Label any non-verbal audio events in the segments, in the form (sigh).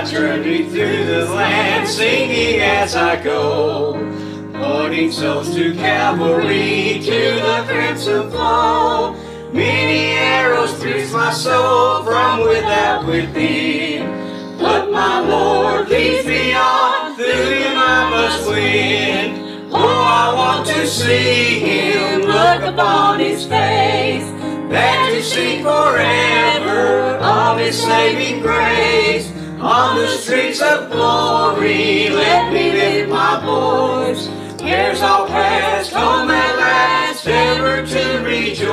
my journey through the land, singing as I go. Pointing souls to Calvary, to the crimson flow. Many arrows pierce my soul from without within. But my Lord leads me on, through him I must win. Oh, I want to see him, look upon his face, that to sing forever of his saving grace. On the streets of glory, let me lift my voice. Cares all past, home at last, ever to rejoice.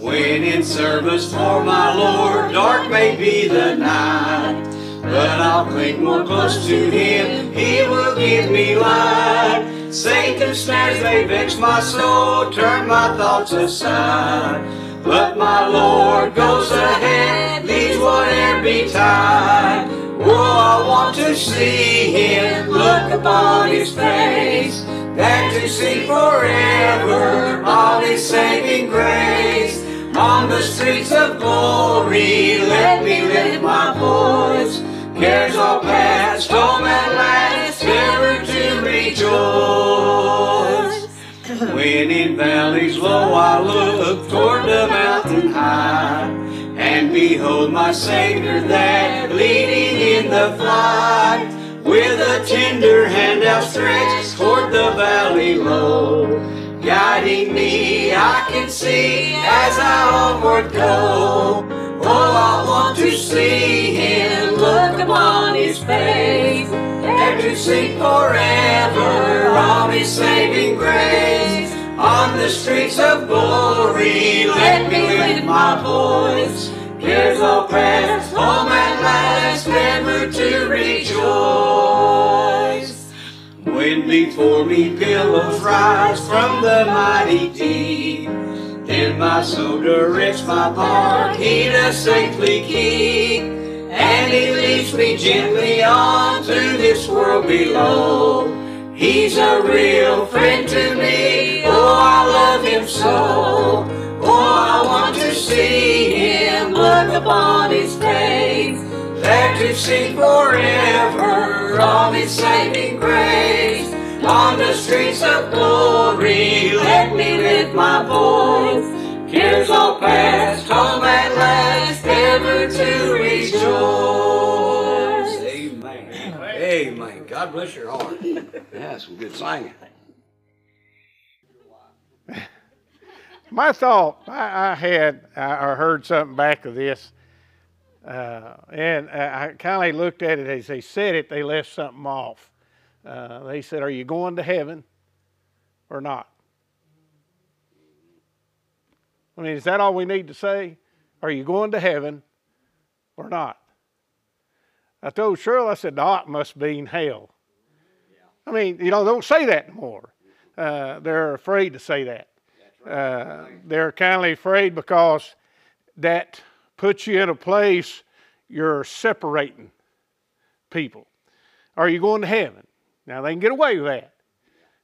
When in service for my Lord, dark may be the night, but I'll cling more close to Him, He will give me light. Satan's snares they vex my soul, turn my thoughts aside. But my Lord goes ahead, leads whatever betide. Oh, I want to see Him, look upon His face, and to see forever all His saving grace. On the streets of glory, let me lift my voice. Cares all past, home at last, ever to rejoice. When in valleys low I look toward the mountain high, and behold my Savior there leading in the flight, with a tender hand outstretched toward the valley low, guiding me I can see as I onward go. Oh, I want to see Him, look upon His face, and to sing forever of His saving grace. On the streets of glory, let me lift my voice. Cares past, home at last, never to rejoice. When before me billows rise from the mighty deep, then my soul directs my part, He does safely keep. And He leads me gently on through this world below. He's a real friend to me, I love Him so. Oh, I want to see Him, look upon His face, there to sing forever of His saving grace. On the streets of glory, let me lift my voice. Cares all past, home at last, ever to rejoice. Amen. Amen. God bless your heart. (laughs) Yeah, some good singing. My thought, I, I had, I heard something back of this, uh, and I kind of looked at it as they said it, they left something off. Uh, they said, Are you going to heaven or not? I mean, is that all we need to say? Are you going to heaven or not? I told Cheryl, I said, not must be in hell. I mean, you know, don't say that anymore. Uh, they're afraid to say that. Uh, they're kind of afraid because that puts you in a place you're separating people. Are you going to heaven? Now, they can get away with that.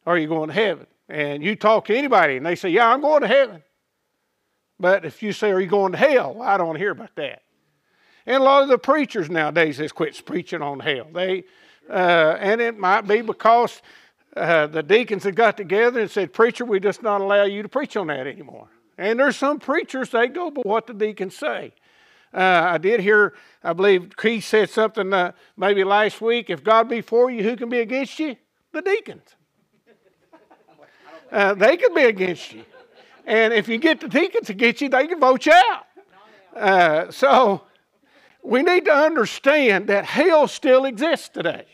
Are you going to heaven? And you talk to anybody and they say, Yeah, I'm going to heaven. But if you say, Are you going to hell? I don't hear about that. And a lot of the preachers nowadays has quit preaching on hell. They, uh, and it might be because uh, the deacons had got together and said, Preacher, we just not allow you to preach on that anymore. And there's some preachers, they go by what the deacons say. Uh, I did hear, I believe Keith said something uh, maybe last week if God be for you, who can be against you? The deacons. Uh, they can be against you. And if you get the deacons against you, they can vote you out. Uh, so we need to understand that hell still exists today.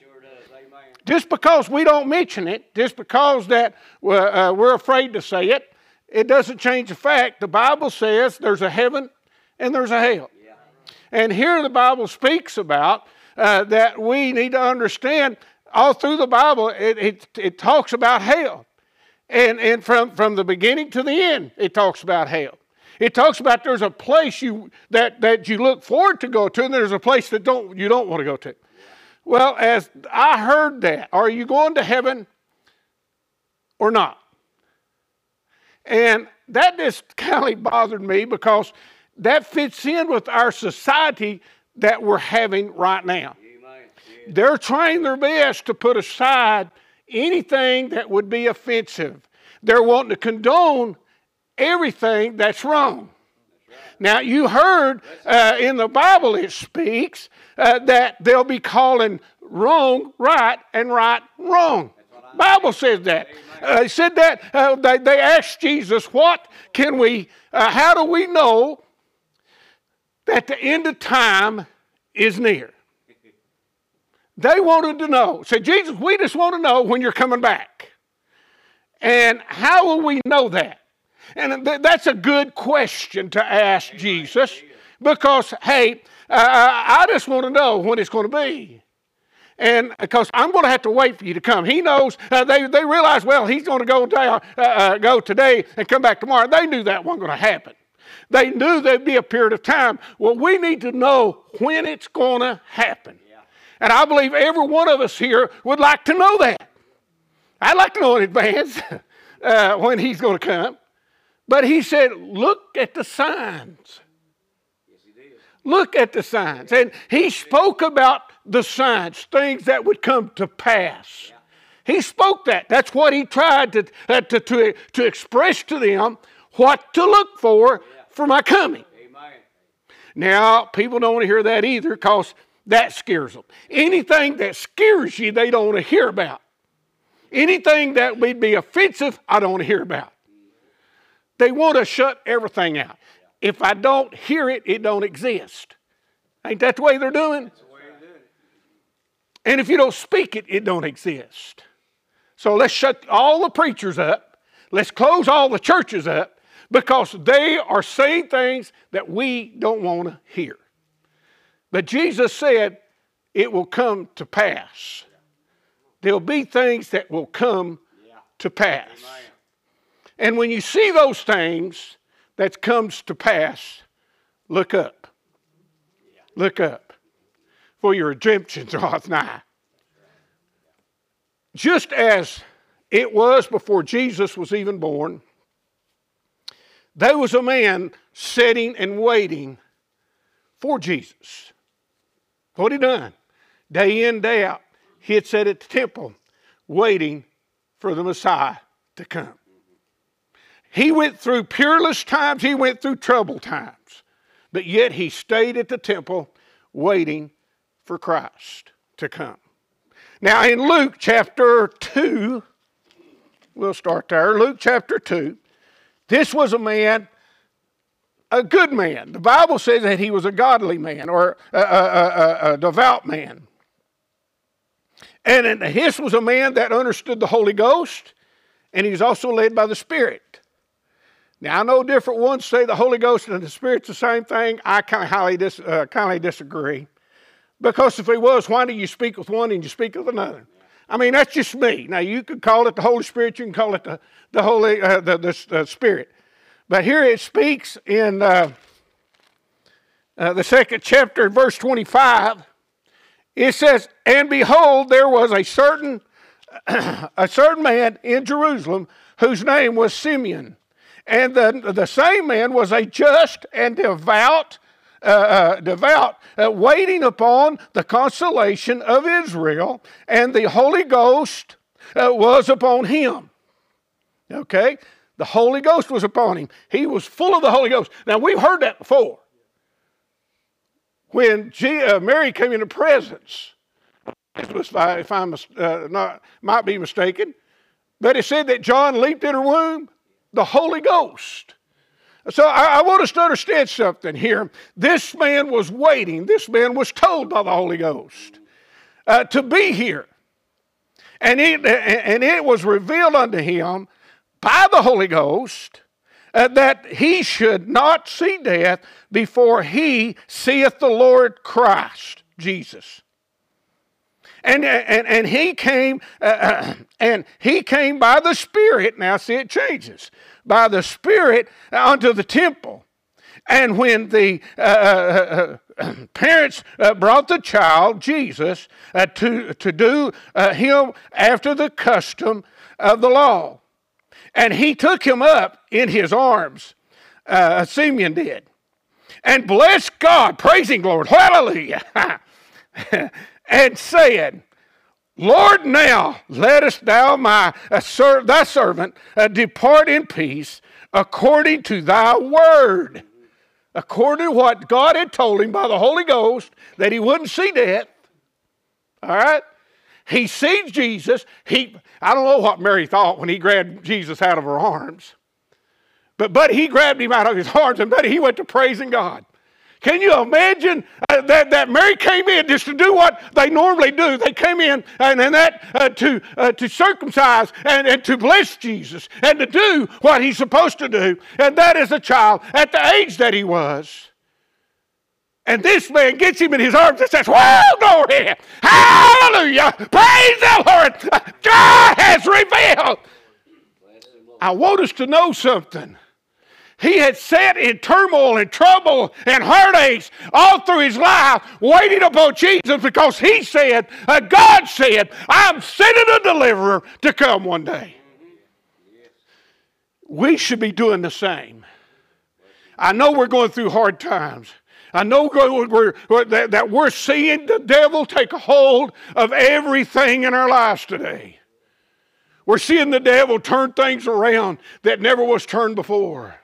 Just because we don't mention it, just because that uh, we're afraid to say it, it doesn't change the fact the Bible says there's a heaven and there's a hell. And here the Bible speaks about uh, that we need to understand all through the Bible, it, it, it talks about hell. And, and from, from the beginning to the end, it talks about hell. It talks about there's a place you, that, that you look forward to go to, and there's a place that don't, you don't want to go to. Well, as I heard that, are you going to heaven or not? And that just (laughs) kind of bothered me because that fits in with our society that we're having right now. They're trying their best to put aside anything that would be offensive. They're wanting to condone everything that's wrong. Now, you heard uh, in the Bible it speaks uh, that they'll be calling wrong right and right wrong. Bible says that. Uh, said that uh, they, they asked Jesus, "What can we? Uh, how do we know that the end of time is near?" They wanted to know. Said Jesus, we just want to know when you're coming back. And how will we know that? And th- that's a good question to ask Jesus because, hey, uh, I just want to know when it's going to be. And because I'm going to have to wait for you to come. He knows, uh, they, they realize, well, he's going to go, down, uh, uh, go today and come back tomorrow. They knew that wasn't going to happen. They knew there'd be a period of time. Well, we need to know when it's going to happen. And I believe every one of us here would like to know that. I'd like to know in advance (laughs) uh, when he's going to come. But he said, look at the signs. Look at the signs. And he spoke about the signs, things that would come to pass. He spoke that. That's what he tried to, uh, to, to, to express to them what to look for for my coming. Now, people don't want to hear that either because that scares them. Anything that scares you, they don't want to hear about. Anything that would be offensive, I don't want to hear about. They want to shut everything out. If I don't hear it, it don't exist. Ain't that the way they're doing? And if you don't speak it, it don't exist. So let's shut all the preachers up. Let's close all the churches up because they are saying things that we don't want to hear. But Jesus said it will come to pass. There'll be things that will come to pass. And when you see those things that comes to pass, look up. Look up. For your redemption draweth nigh. Just as it was before Jesus was even born, there was a man sitting and waiting for Jesus. What he done? Day in, day out, he had sat at the temple waiting for the Messiah to come. He went through peerless times, he went through troubled times, but yet he stayed at the temple waiting for Christ to come. Now, in Luke chapter 2, we'll start there. Luke chapter 2, this was a man a good man. The Bible says that he was a godly man or a, a, a, a devout man. And his was a man that understood the Holy Ghost, and he was also led by the Spirit. Now, I know different ones say the Holy Ghost and the Spirit's the same thing. I kind of highly dis, uh, kindly disagree. Because if he was, why do you speak with one and you speak with another? I mean, that's just me. Now, you could call it the Holy Spirit, you can call it the, the Holy uh, the, the, the Spirit. But here it speaks in uh, uh, the second chapter, verse 25. It says, And behold, there was a certain, (clears throat) a certain man in Jerusalem whose name was Simeon. And the, the same man was a just and devout, uh, uh, devout, uh, waiting upon the consolation of Israel, and the Holy Ghost uh, was upon him. Okay? The Holy Ghost was upon him. He was full of the Holy Ghost. Now, we've heard that before. When G, uh, Mary came into presence, if I, uh, not, might be mistaken, but it said that John leaped in her womb, the Holy Ghost. So I, I, want us to understand something here. This man was waiting. This man was told by the Holy Ghost uh, to be here. And it, and it was revealed unto him by the Holy Ghost uh, that he should not see death before he seeth the Lord Christ, Jesus. And, and, and he came uh, uh and he came by the Spirit. Now see it changes by the Spirit unto the temple. And when the uh, uh, uh (clears throat) parents brought the child, Jesus, to, to do him after the custom of the law, and he took him up in his arms, uh, Simeon did. and blessed God, praising Lord, hallelujah, (laughs) and said, Lord, now lettest thou my uh, ser- thy servant uh, depart in peace according to thy word. According to what God had told him by the Holy Ghost that he wouldn't see death. All right? He sees Jesus. He, I don't know what Mary thought when he grabbed Jesus out of her arms. But, but he grabbed him out of his arms and but he went to praising God. Can you imagine uh, that, that Mary came in just to do what they normally do? They came in and, and that uh, to, uh, to circumcise and, and to bless Jesus and to do what he's supposed to do, and that is a child at the age that he was. And this man gets him in his arms and says, Well, glory, hallelujah, praise the Lord, God has revealed. I want us to know something. He had sat in turmoil and trouble and heartaches all through his life, waiting upon Jesus because he said, uh, God said, I'm sending a deliverer to come one day. We should be doing the same. I know we're going through hard times. I know we're, that we're seeing the devil take hold of everything in our lives today. We're seeing the devil turn things around that never was turned before.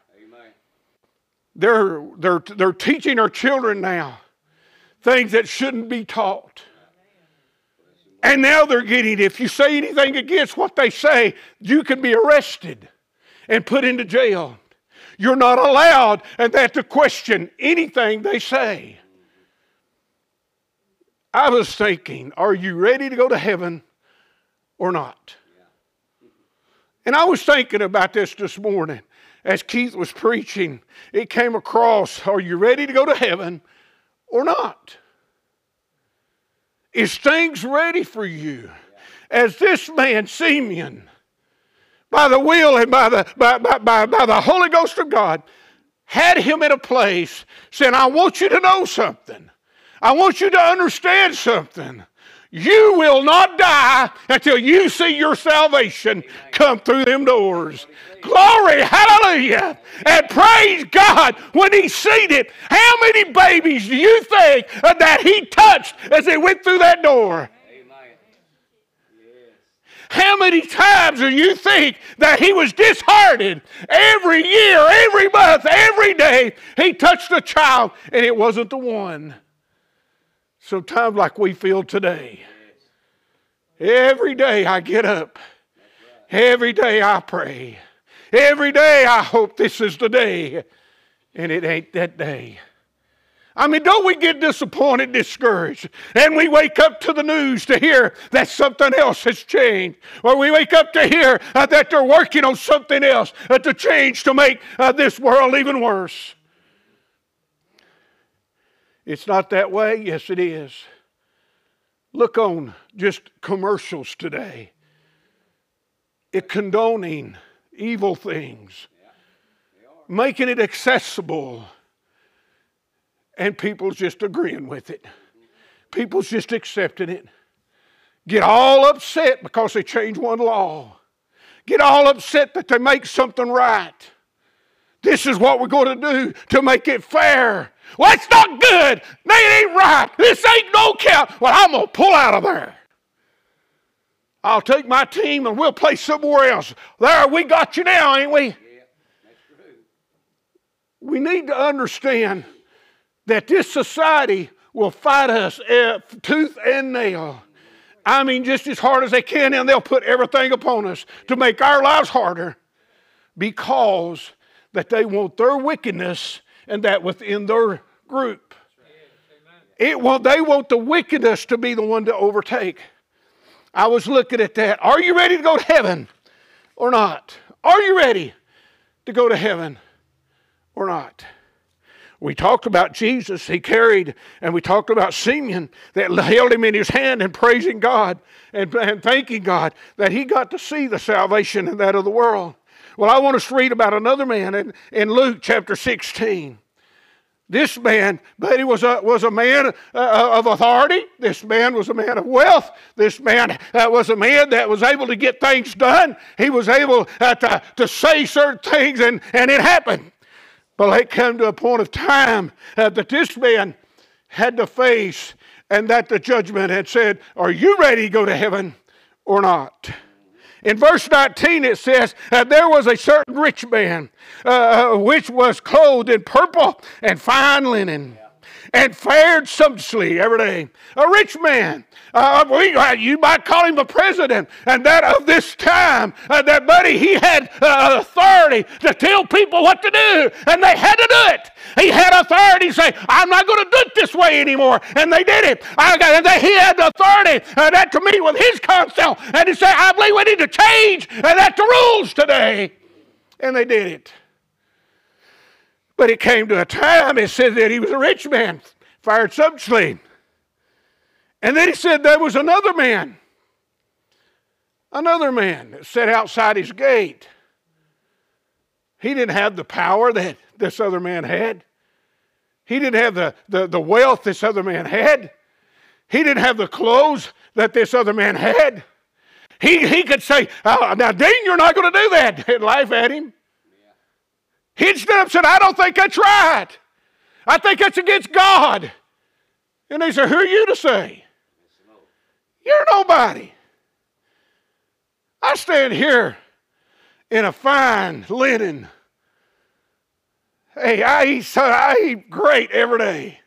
They're, they're, they're teaching our children now things that shouldn't be taught. And now they're getting, if you say anything against what they say, you can be arrested and put into jail. You're not allowed and that to question anything they say. I was thinking, are you ready to go to heaven or not? And I was thinking about this this morning as Keith was preaching, it came across are you ready to go to heaven or not? Is things ready for you? As this man, Simeon, by the will and by the, by, by, by, by the Holy Ghost of God, had him in a place saying, I want you to know something. I want you to understand something. You will not die until you see your salvation come through them doors. Glory, hallelujah. And praise God when he it. How many babies do you think that he touched as he went through that door? How many times do you think that he was disheartened every year, every month, every day? He touched a child and it wasn't the one. Sometimes, like we feel today, every day I get up, every day I pray. Every day I hope this is the day, and it ain't that day. I mean, don't we get disappointed, discouraged? And we wake up to the news to hear that something else has changed. Or we wake up to hear uh, that they're working on something else uh, to change to make uh, this world even worse. It's not that way? Yes, it is. Look on just commercials today. It condoning evil things, making it accessible, and people's just agreeing with it. People's just accepting it. Get all upset because they change one law. Get all upset that they make something right. This is what we're going to do to make it fair. Well, it's not good. They ain't right. This ain't no count. Well, I'm going to pull out of there. I'll take my team and we'll play somewhere else. There, we got you now, ain't we? Yeah, that's true. We need to understand that this society will fight us eh, tooth and nail. I mean, just as hard as they can, and they'll put everything upon us to make our lives harder because that they want their wickedness and that within their group. It will, they want the wickedness to be the one to overtake. I was looking at that. Are you ready to go to heaven or not? Are you ready to go to heaven or not? We talked about Jesus, he carried, and we talked about Simeon that held him in his hand and praising God and, and thanking God that he got to see the salvation and that of the world. Well, I want us to read about another man in, in Luke chapter 16. This man, but he was a, was a man uh, of authority. This man was a man of wealth. This man uh, was a man that was able to get things done. He was able uh, to, to say certain things, and, and it happened. But it came to a point of time uh, that this man had to face and that the judgment had said, Are you ready to go to heaven or not? In verse 19, it says, There was a certain rich man uh, uh which was clothed in purple and fine linen and fared sumptuously every day. A rich man. Uh, we, uh, you might call him a president. And that of this time, uh, that buddy, he had uh, authority to tell people what to do. And they had to do it. He had authority to say, I'm not going to do it this way anymore. And they did it. I, and they, he had authority uh, that to meet with his council and to say, I believe we need to change uh, that the rules today. And they did it. But it came to a time, it said that he was a rich man, fired sumptuously. And then he said there was another man, another man that sat outside his gate. He didn't have the power that this other man had. He didn't have the, the, the wealth this other man had. He didn't have the clothes that this other man had. He, he could say, oh, Now, Dean, you're not going to do that, and laugh at him. He stood up and said, I don't think that's right. I think that's against God. And they said, Who are you to say? You're nobody. I stand here in a fine linen. Hey, I eat, I eat great every day.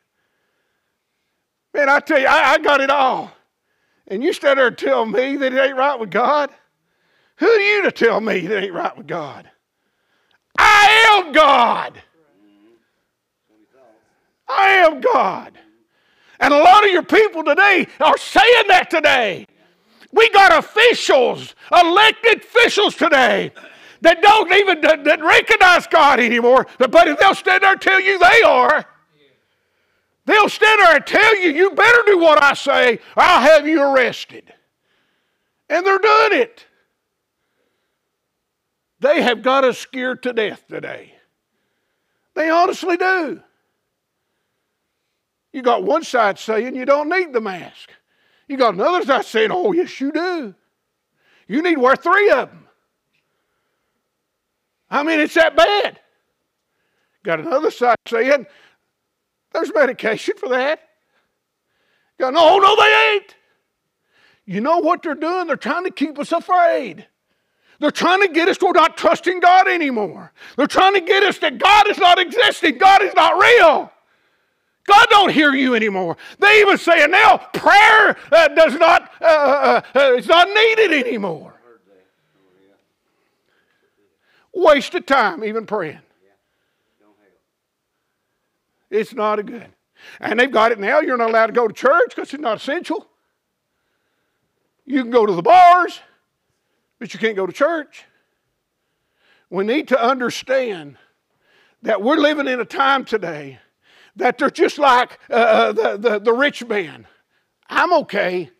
Man, I tell you, I, I got it all. And you stand there and tell me that it ain't right with God? Who are you to tell me that it ain't right with God? I am God. I am God. And a lot of your people today are saying that today. We got officials, elected officials today that don't even that recognize God anymore. But they'll stand there and tell you they are, they'll stand there and tell you, you better do what I say, I'll have you arrested. And they're doing it. They have got us scared to death today. They honestly do. You got one side saying you don't need the mask. You got another side saying, oh, yes, you do. You need to wear three of them. I mean, it's that bad. Got another side saying, there's medication for that. Got, no, no, they ain't. You know what they're doing? They're trying to keep us afraid. They're trying to get us to not trusting God anymore. They're trying to get us that God is not existing. God is not real. God don't hear you anymore. They even say now prayer uh, does not uh, uh, uh is not needed anymore. Waste of time even praying. It's not a good. And they've got it now. You're not allowed to go to church because it's not essential. You can go to the bars but you can't go to church. We need to understand that we're living in a time today that they're just like uh, uh, the, the, the rich man. I'm okay,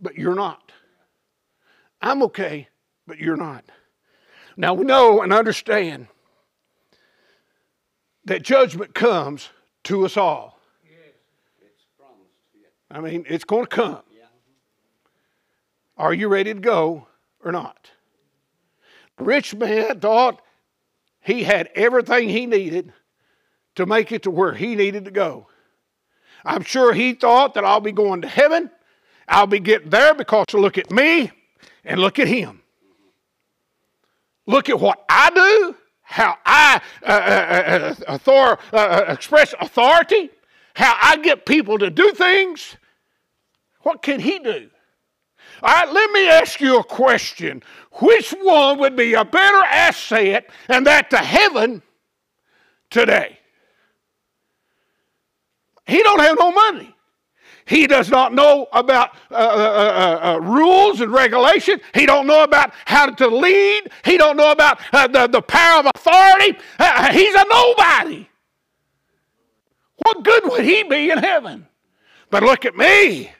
but you're not. I'm okay, but you're not. Now we know and understand that judgment comes to us all. I mean, it's going to come. Are you ready to go or not. The rich man thought he had everything he needed to make it to where he needed to go. I'm sure he thought that I'll be going to heaven. I'll be getting there because look at me and look at him. Look at what I do, how I uh, uh, uh, author, uh, uh, express authority, how I get people to do things. What can he do? Right, let me ask you a question. Which one would be a better asset and that to heaven today? He don't have no money. He does not know about uh, uh, uh, uh rules and regulation. He don't know about how to lead. He don't know about uh, the, the power of authority. Uh, he's a nobody. What good would he be in heaven? But look at me.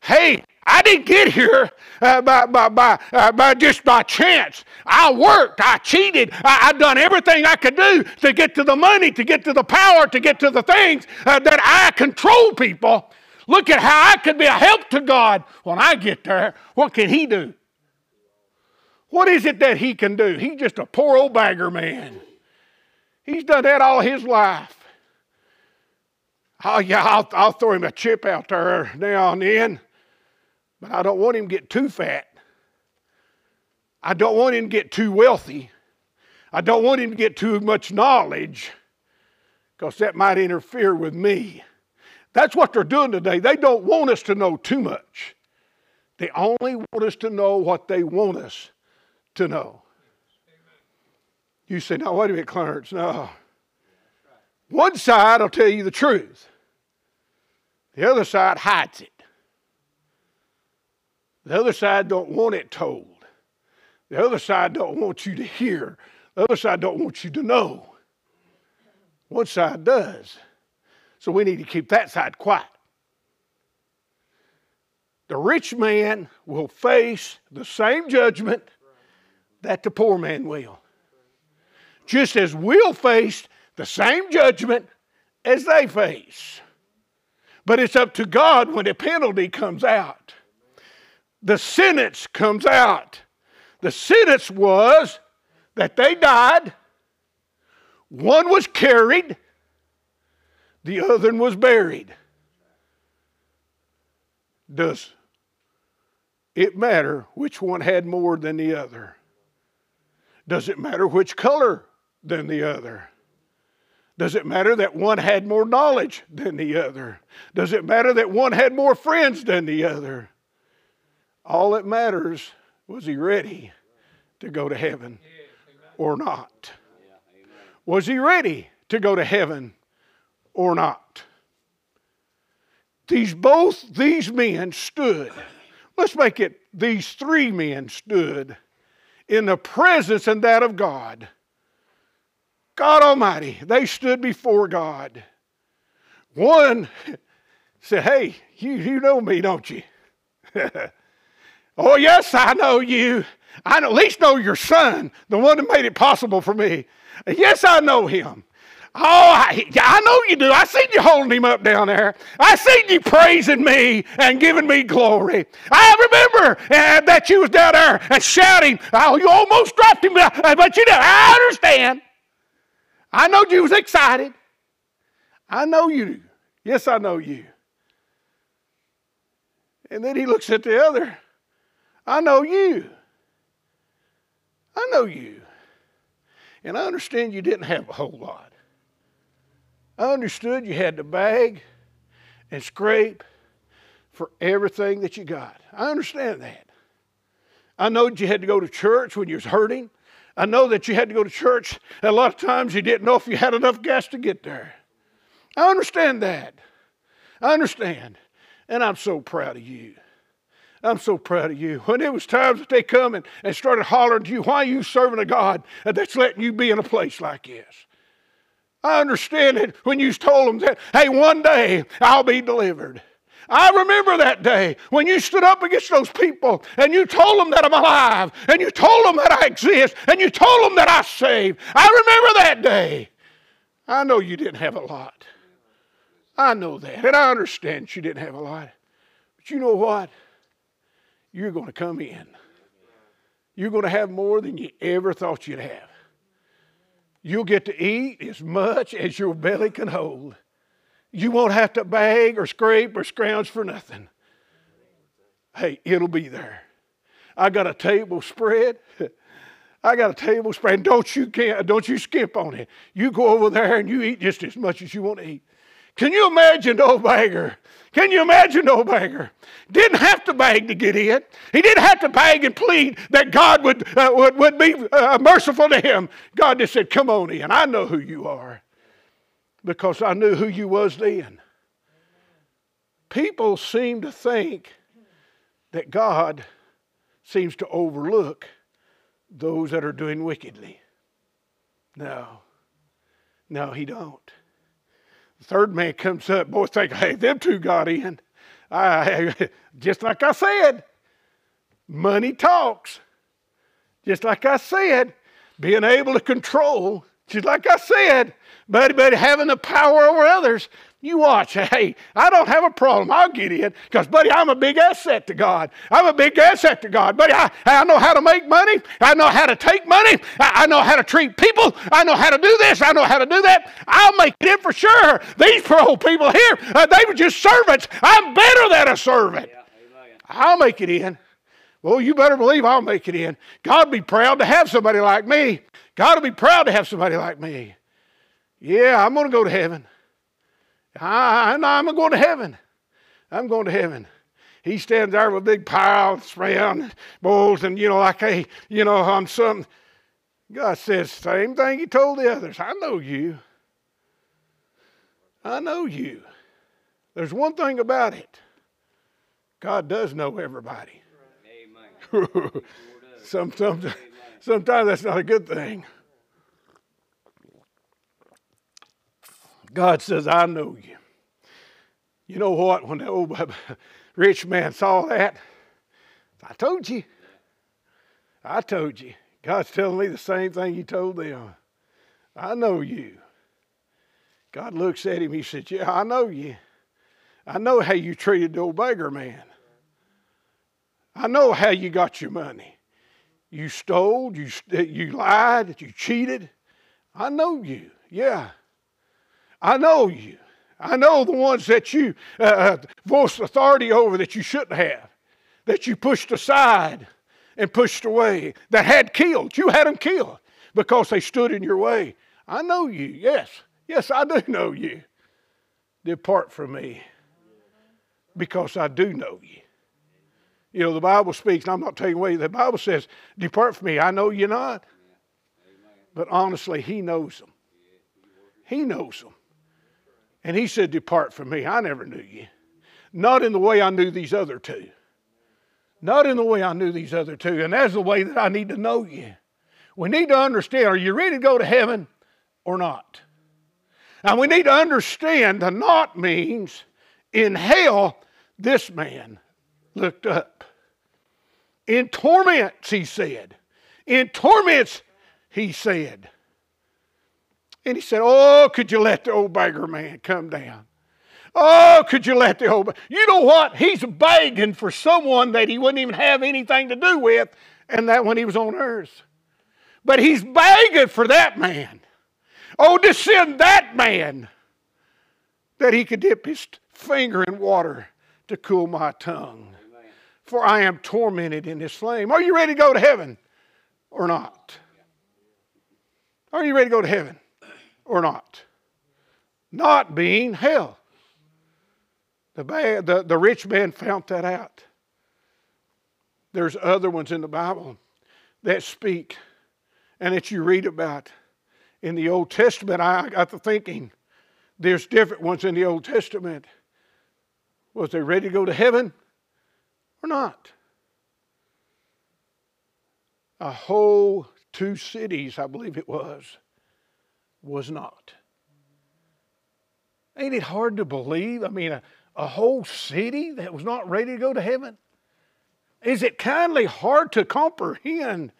Hey, I didn't get here uh, by, by, by, uh, by, just by chance. I worked, I cheated, I, have done everything I could do to get to the money, to get to the power, to get to the things uh, that I control people. Look at how I could be a help to God when I get there. What can He do? What is it that He can do? He's just a poor old bagger man. He's done that all his life. Oh, yeah, I'll, I'll throw him a chip out there now and then, but I don't want him to get too fat. I don't want him to get too wealthy. I don't want him to get too much knowledge because that might interfere with me. That's what they're doing today. They don't want us to know too much. They only want us to know what they want us to know. You say, no, wait a minute, Clarence. No. One side will tell you the truth. The other side hides it. The other side don't want it told. The other side don't want you to hear. The other side don't want you to know. One side does. So we need to keep that side quiet. The rich man will face the same judgment that the poor man will. Just as we'll face the same judgment as they face. But it's up to God when the penalty comes out. The sentence comes out. The sentence was that they died, one was carried, the other was buried. Does it matter which one had more than the other? Does it matter which color than the other? Does it matter that one had more knowledge than the other? Does it matter that one had more friends than the other? All that matters was he ready to go to heaven or not? Was he ready to go to heaven or not? These both these men stood. Let's make it these three men stood in the presence and that of God. God Almighty, they stood before God. One (laughs) said, Hey, you, you know me, don't you? (laughs) oh, yes, I know you. I at least know your son, the one that made it possible for me. Yes, I know him. Oh, I, I, know you do. I seen you holding him up down there. I seen you praising me and giving me glory. I remember uh, that you was down there and shouting. Oh, you almost dropped him, uh, but you know, I understand. I know you was excited. I know you. Yes, I know you. And then he looks at the other. I know you. I know you. And I understand you didn't have a whole lot. I understood you had to bag and scrape for everything that you got. I understand that. I know that you had to go to church when you was hurting. I know that you had to go to church. A lot of times you didn't know if you had enough gas to get there. I understand that. I understand. And I'm so proud of you. I'm so proud of you. When it was times that they come and, and started hollering to you, why are you serving a God that's letting you be in a place like this? I understand it when you told them that, hey, one day I'll be delivered. I remember that day when you stood up against those people and you told them that I'm alive and you told them that I exist and you told them that I save. I remember that day. I know you didn't have a lot. I know that. And I understand you didn't have a lot. But you know what? You're going to come in. You're going to have more than you ever thought you'd have. You'll get to eat as much as your belly can hold. You won't have to bag or scrape or scrounge for nothing. Hey, it'll be there. I got a table spread. (laughs) I got a table spread. Don't you can't, don't you skip on it. You go over there and you eat just as much as you want to eat. Can you imagine old beggar? Can you imagine old beggar? Didn't have to beg to get in. He didn't have to beg and plead that God would, uh, would, would be uh, merciful to him. God just said, Come on in. I know who you are because I knew who you was then. People seem to think that God seems to overlook those that are doing wickedly. No. No, he don't. The third man comes up. Boys think, hey, them two got in. I, (laughs) just like I said, money talks. Just like I said, being able to control. Just like I said, buddy, buddy, having the power over others. You watch. (laughs) Hey, I don't have a problem. I'll get in because, buddy, I'm a big asset to God. I'm a big asset to God. Buddy, I, I know how to make money. I know how to take money. I, I know how to treat people. I know how to do this. I know how to do that. I'll make it in for sure. These poor people here, uh, they were just servants. I'm better than a servant. Yeah, I'll make it in. Well, you better believe I'll make it in. God be proud to have somebody like me. God will be proud to have somebody like me. Yeah, I'm going to go to heaven. I, I I'm going to heaven. I'm going to heaven. He stands there with a big pile of round bowls and, you know, like, hey, you know, on some. God says, same thing he told the others. I know you. I know you. There's one thing about it God does know everybody. (laughs) some, some, sometimes that's not a good thing. God says, I know you. You know what? When the old (laughs) rich man saw that, I told you. I told you. God's telling me the same thing He told them. I know you. God looks at him. He says, Yeah, I know you. I know how you treated the old beggar man. I know how you got your money. You stole, you, you lied, you cheated. I know you. Yeah. I know you. I know the ones that you uh, uh, voiced authority over that you shouldn't have, that you pushed aside and pushed away, that had killed. You had them killed because they stood in your way. I know you. Yes. Yes, I do know you. Depart from me because I do know you. You know, the Bible speaks, and I'm not taking away, the Bible says, Depart from me. I know you not. But honestly, He knows them. He knows them. And he said, Depart from me. I never knew you. Not in the way I knew these other two. Not in the way I knew these other two. And that's the way that I need to know you. We need to understand are you ready to go to heaven or not? And we need to understand the not means in hell, this man looked up. In torments, he said. In torments, he said. And he said, Oh, could you let the old beggar man come down? Oh, could you let the old. You know what? He's begging for someone that he wouldn't even have anything to do with, and that when he was on earth. But he's begging for that man. Oh, to send that man that he could dip his finger in water to cool my tongue. For I am tormented in this flame. Are you ready to go to heaven or not? Are you ready to go to heaven? Or not. Not being hell. The, bad, the, the rich man found that out. There's other ones in the Bible that speak and that you read about. In the Old Testament, I got to thinking there's different ones in the Old Testament. Was they ready to go to heaven or not? A whole two cities, I believe it was, was not. Ain't it hard to believe? I mean, a, a whole city that was not ready to go to heaven? Is it kindly hard to comprehend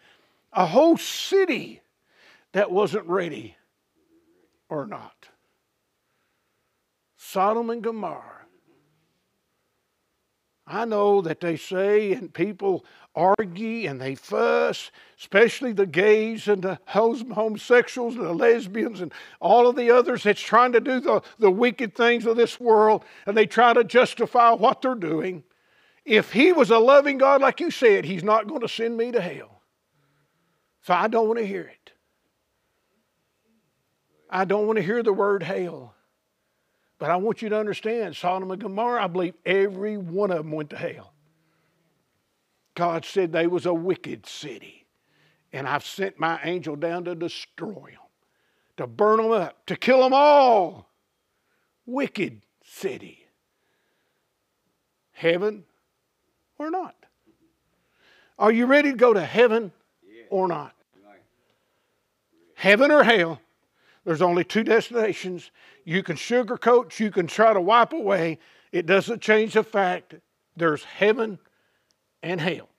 a whole city that wasn't ready or not? Sodom and Gomorrah. I know that they say, and people argue and they fuss, especially the gays and the homosexuals and the lesbians and all of the others that's trying to do the, the wicked things of this world, and they try to justify what they're doing. If he was a loving God, like you said, he's not going to send me to hell. So I don't want to hear it. I don't want to hear the word hell. But I want you to understand Sodom and Gomorrah, I believe every one of them went to hell. God said they was a wicked city. And I've sent my angel down to destroy them, to burn them up, to kill them all. Wicked city. Heaven or not? Are you ready to go to heaven or not? Heaven or hell? There's only two destinations. You can sugarcoat, you can try to wipe away. It doesn't change the fact there's heaven and hell.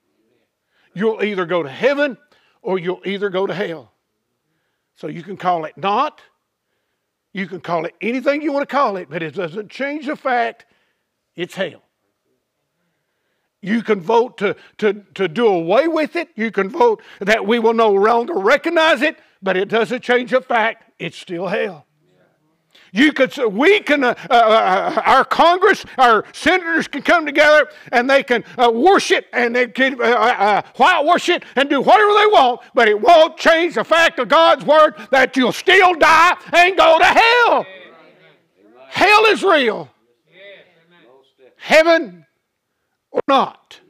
You'll either go to heaven or you'll either go to hell. So you can call it not You can call it anything you want to call it, but it doesn't change the fact it's hell. You can vote to, to, to do away with it. You can vote that we will no longer recognize it, but it doesn't change the fact it's still hell. You could, we can, uh, uh, uh, our Congress, our senators can come together and they can uh, worship and they can uh, uh, white worship and do whatever they want, but it won't change the fact of God's word that you'll still die and go to hell. Hell is real. Heaven or not.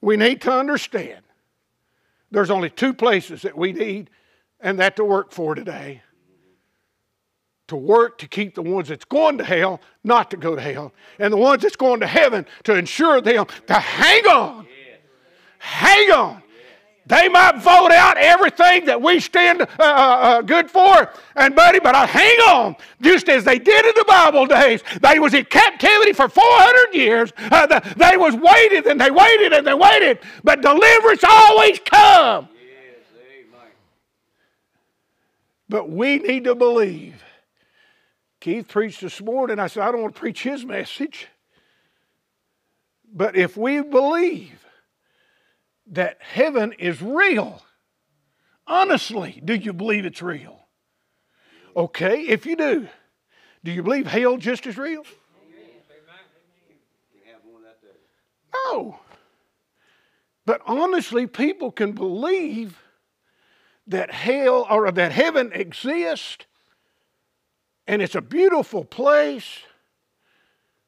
We need to understand there's only two places that we need and that to work for today to work to keep the ones that's going to hell not to go to hell, and the ones that's going to heaven to ensure them to hang on. Hang on. They might vote out everything that we stand uh, uh, uh, good for, and buddy, but I hang on, just as they did in the Bible days. They was in captivity for 400 years. Uh, the, they was waited and they waited and they waited, but deliverance always come. But we need to believe Keith preached this morning. I said, I don't want to preach his message. But if we believe that heaven is real, honestly, do you believe it's real? Okay, if you do, do you believe hell just as real? No. But honestly, people can believe that hell or that heaven exists and it's a beautiful place.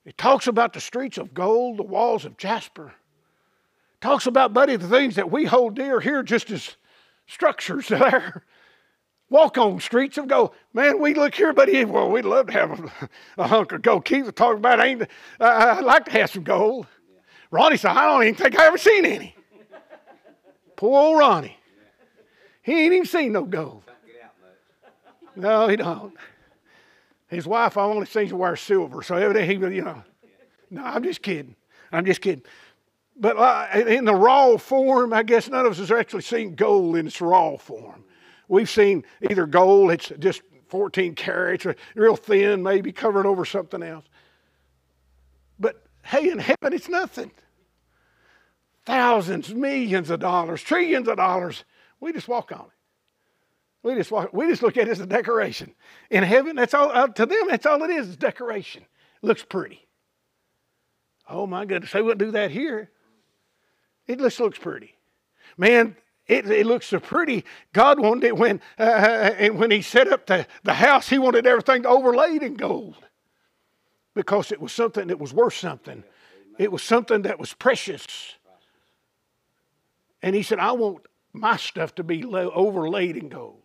It talks about the streets of gold, the walls of jasper. It talks about, buddy, the things that we hold dear here just as structures (laughs) there. Walk on streets of gold. Man, we look here, buddy. Well, we'd love to have a, a hunk of gold. Keith was talking about, ain't, uh, I'd like to have some gold. Ronnie said, I don't even think I ever seen any. (laughs) Poor old Ronnie. He ain't even seen no gold. No, he don't. His wife, only seen her wear silver, so evidently he, you know. No, I'm just kidding. I'm just kidding. But uh, in the raw form, I guess none of us has actually seen gold in its raw form. We've seen either gold, it's just 14 carats, or real thin, maybe covered over something else. But hey, in heaven, it's nothing. Thousands, millions of dollars, trillions of dollars. We just walk on it. We just walk, we just look at it as a decoration. In heaven, that's all uh, to them, that's all it is, is decoration. It looks pretty. Oh my goodness, they wouldn't do that here. It just looks pretty. Man, it, it looks so pretty. God wanted it when uh, and when He set up the, the house, He wanted everything overlaid in gold. Because it was something that was worth something. It was something that was precious. And he said, I want my stuff to be overlaid in gold.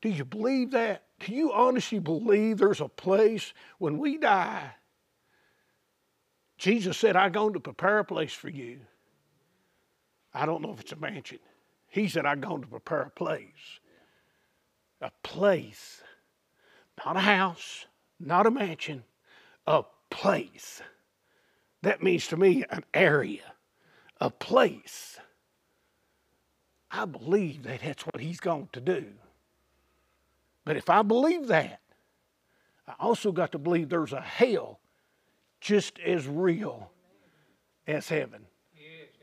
Do you believe that? Do you honestly believe there's a place when we die? Jesus said, I'm going to prepare a place for you. I don't know if it's a mansion. He said, I'm going to prepare a place. A place. Not a house, not a mansion, a place. That means to me an area, a place. I believe that that's what he's going to do. But if I believe that, I also got to believe there's a hell just as real as heaven.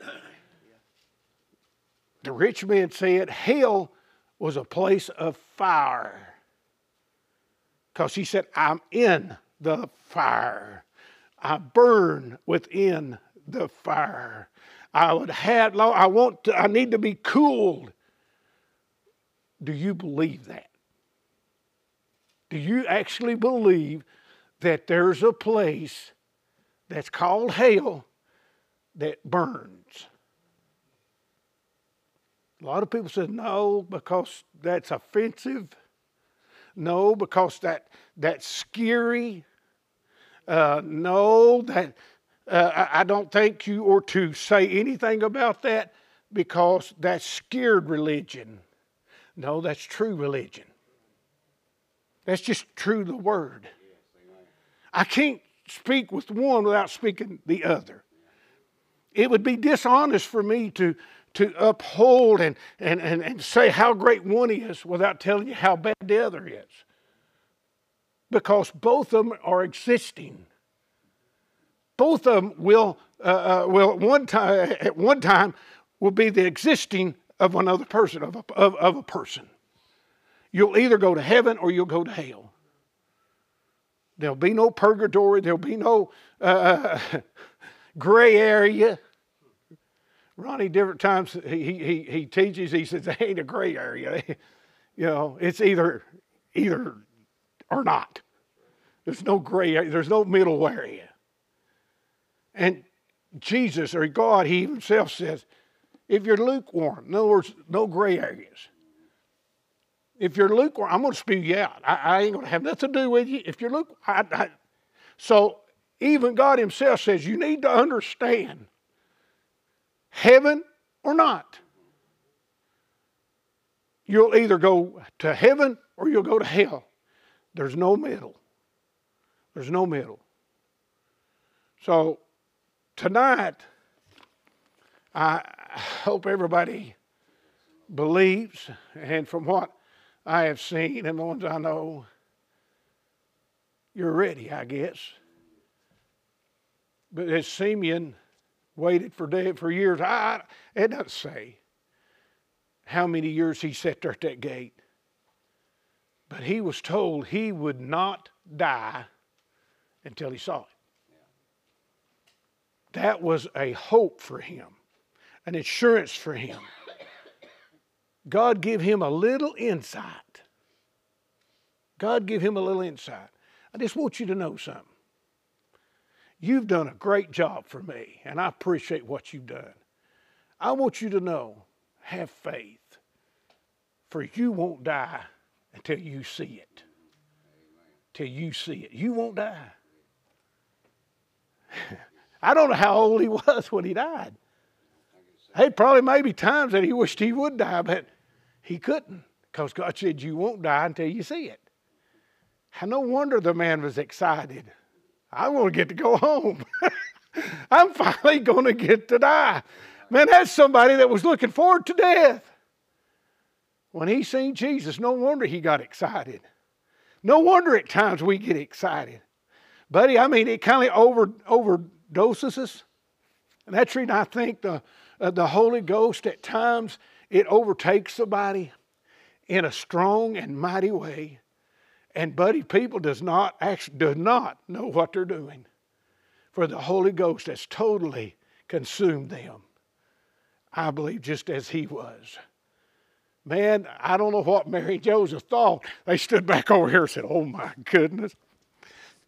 (clears throat) The rich man said hell was a place of fire. Because he said, I'm in the fire. I burn within the fire. I would have I want to, I need to be cooled. Do you believe that? Do you actually believe that there's a place that's called hell that burns? A lot of people say no because that's offensive. No, because that that's scary. Uh, no, that uh, I don't think you or to say anything about that because that's scared religion. No, that's true religion. That's just true the word. I can't speak with one without speaking the other. It would be dishonest for me to, to uphold and, and, and, and say how great one is without telling you how bad the other is. Because both of them are existing. Both of them will, uh, uh, will one time, at one time will be the existing of another person, of a, of, of a person. You'll either go to heaven or you'll go to hell. There'll be no purgatory. There'll be no uh, (laughs) gray area. Ronnie, different times he, he, he teaches, he says, there ain't a gray area. (laughs) you know, it's either either or not. There's no gray area, there's no middle area. And Jesus or God, He Himself says, if you're lukewarm, in other words, no gray areas. If you're lukewarm, I'm going to spew you out. I, I ain't going to have nothing to do with you. If you're lukewarm, I, I, so even God Himself says you need to understand heaven or not. You'll either go to heaven or you'll go to hell. There's no middle. There's no middle. So tonight, I hope everybody believes, and from what I have seen and the ones I know, you're ready, I guess. But as Simeon waited for death for years. I, it doesn't say how many years he sat there at that gate. But he was told he would not die until he saw it. That was a hope for him, an assurance for him. God give him a little insight. God give him a little insight. I just want you to know something. You've done a great job for me, and I appreciate what you've done. I want you to know have faith, for you won't die until you see it. Till you see it. You won't die. (laughs) I don't know how old he (laughs) was when he died. Hey, probably maybe times that he wished he would die, but he couldn't because God said, You won't die until you see it. And no wonder the man was excited. I want to get to go home. (laughs) I'm finally going to get to die. Man, that's somebody that was looking forward to death. When he seen Jesus, no wonder he got excited. No wonder at times we get excited. Buddy, I mean, it kind of over, overdoses us. And that's reason I think the, uh, the Holy Ghost at times it overtakes somebody in a strong and mighty way. And buddy, people does not actually does not know what they're doing. For the Holy Ghost has totally consumed them. I believe just as he was. Man, I don't know what Mary and Joseph thought. They stood back over here and said, Oh my goodness.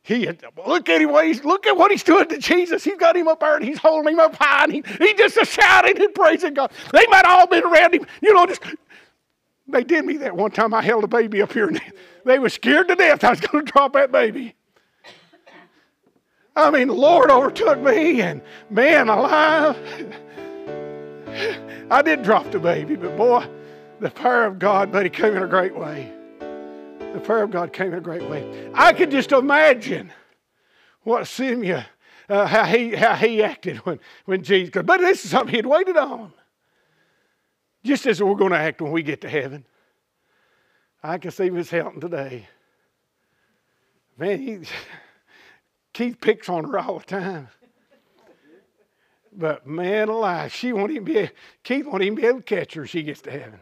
He look at him, look at what he's doing to Jesus. He's got him up there and he's holding him up high and he, he just is shouting and praising God. They might all been around him, you know, just they did me that one time. I held a baby up here and (laughs) they were scared to death I was going to drop that baby. I mean, the Lord overtook me and man alive. (laughs) I did drop the baby, but boy, the power of God, but he came in a great way. The prayer of God came in a great way. I could just imagine what Simeon, uh, how he how he acted when when Jesus. But this is something he'd waited on. Just as we're going to act when we get to heaven. I can see Miss Helton today. Man, he, (laughs) Keith picks on her all the time. But man alive, she won't even be Keith won't even be able to catch her if she gets to heaven.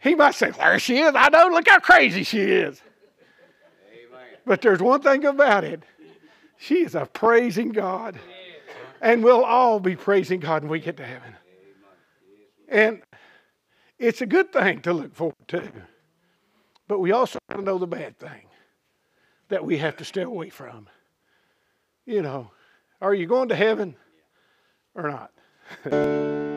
He might say, There she is. I know, look how crazy she is. Amen. But there's one thing about it. She is a praising God. And we'll all be praising God when we get to heaven. And it's a good thing to look forward to. But we also know the bad thing that we have to stay away from. You know, are you going to heaven or not? (laughs)